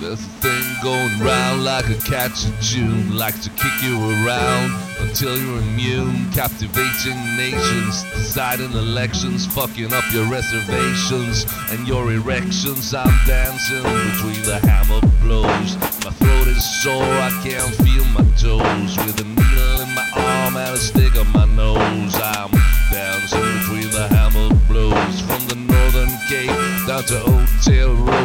There's a thing going round like a catch of June, like to kick you around until you're immune. Captivating nations, deciding elections, fucking up your reservations and your erections. I'm dancing between the hammer blows. My throat is sore, I can't feel my toes. With a needle in my arm and a stick on my nose, I'm dancing between the hammer blows from the northern cape down to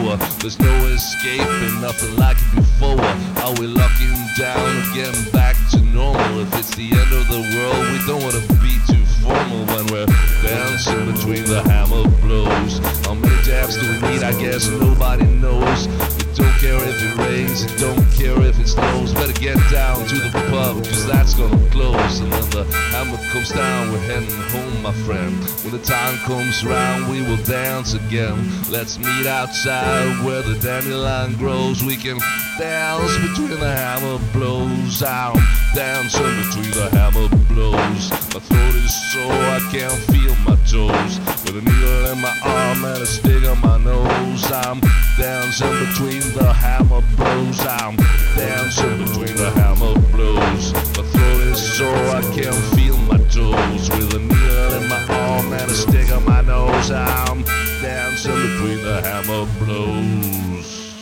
Aotearoa. There's no escaping, nothing like it before. Are we locking down getting back to normal? If it's the end of the world, we don't wanna be too formal when we're dancing between the hammer blows. How many dabs do we need? I guess nobody knows. We don't care if it rains, we don't care if it snows. Better get down to the that's gonna close. And when the hammer comes down, we're heading home, my friend. When the time comes round, we will dance again. Let's meet outside where the dandelion grows. We can dance between the hammer blows. I'm dancing between the hammer blows. My throat is sore, I can't feel my toes. With a needle in my arm and a stick on my nose. I'm dancing between the hammer blows. I'm dancing between the hammer blows. town, dancing between the hammer blows.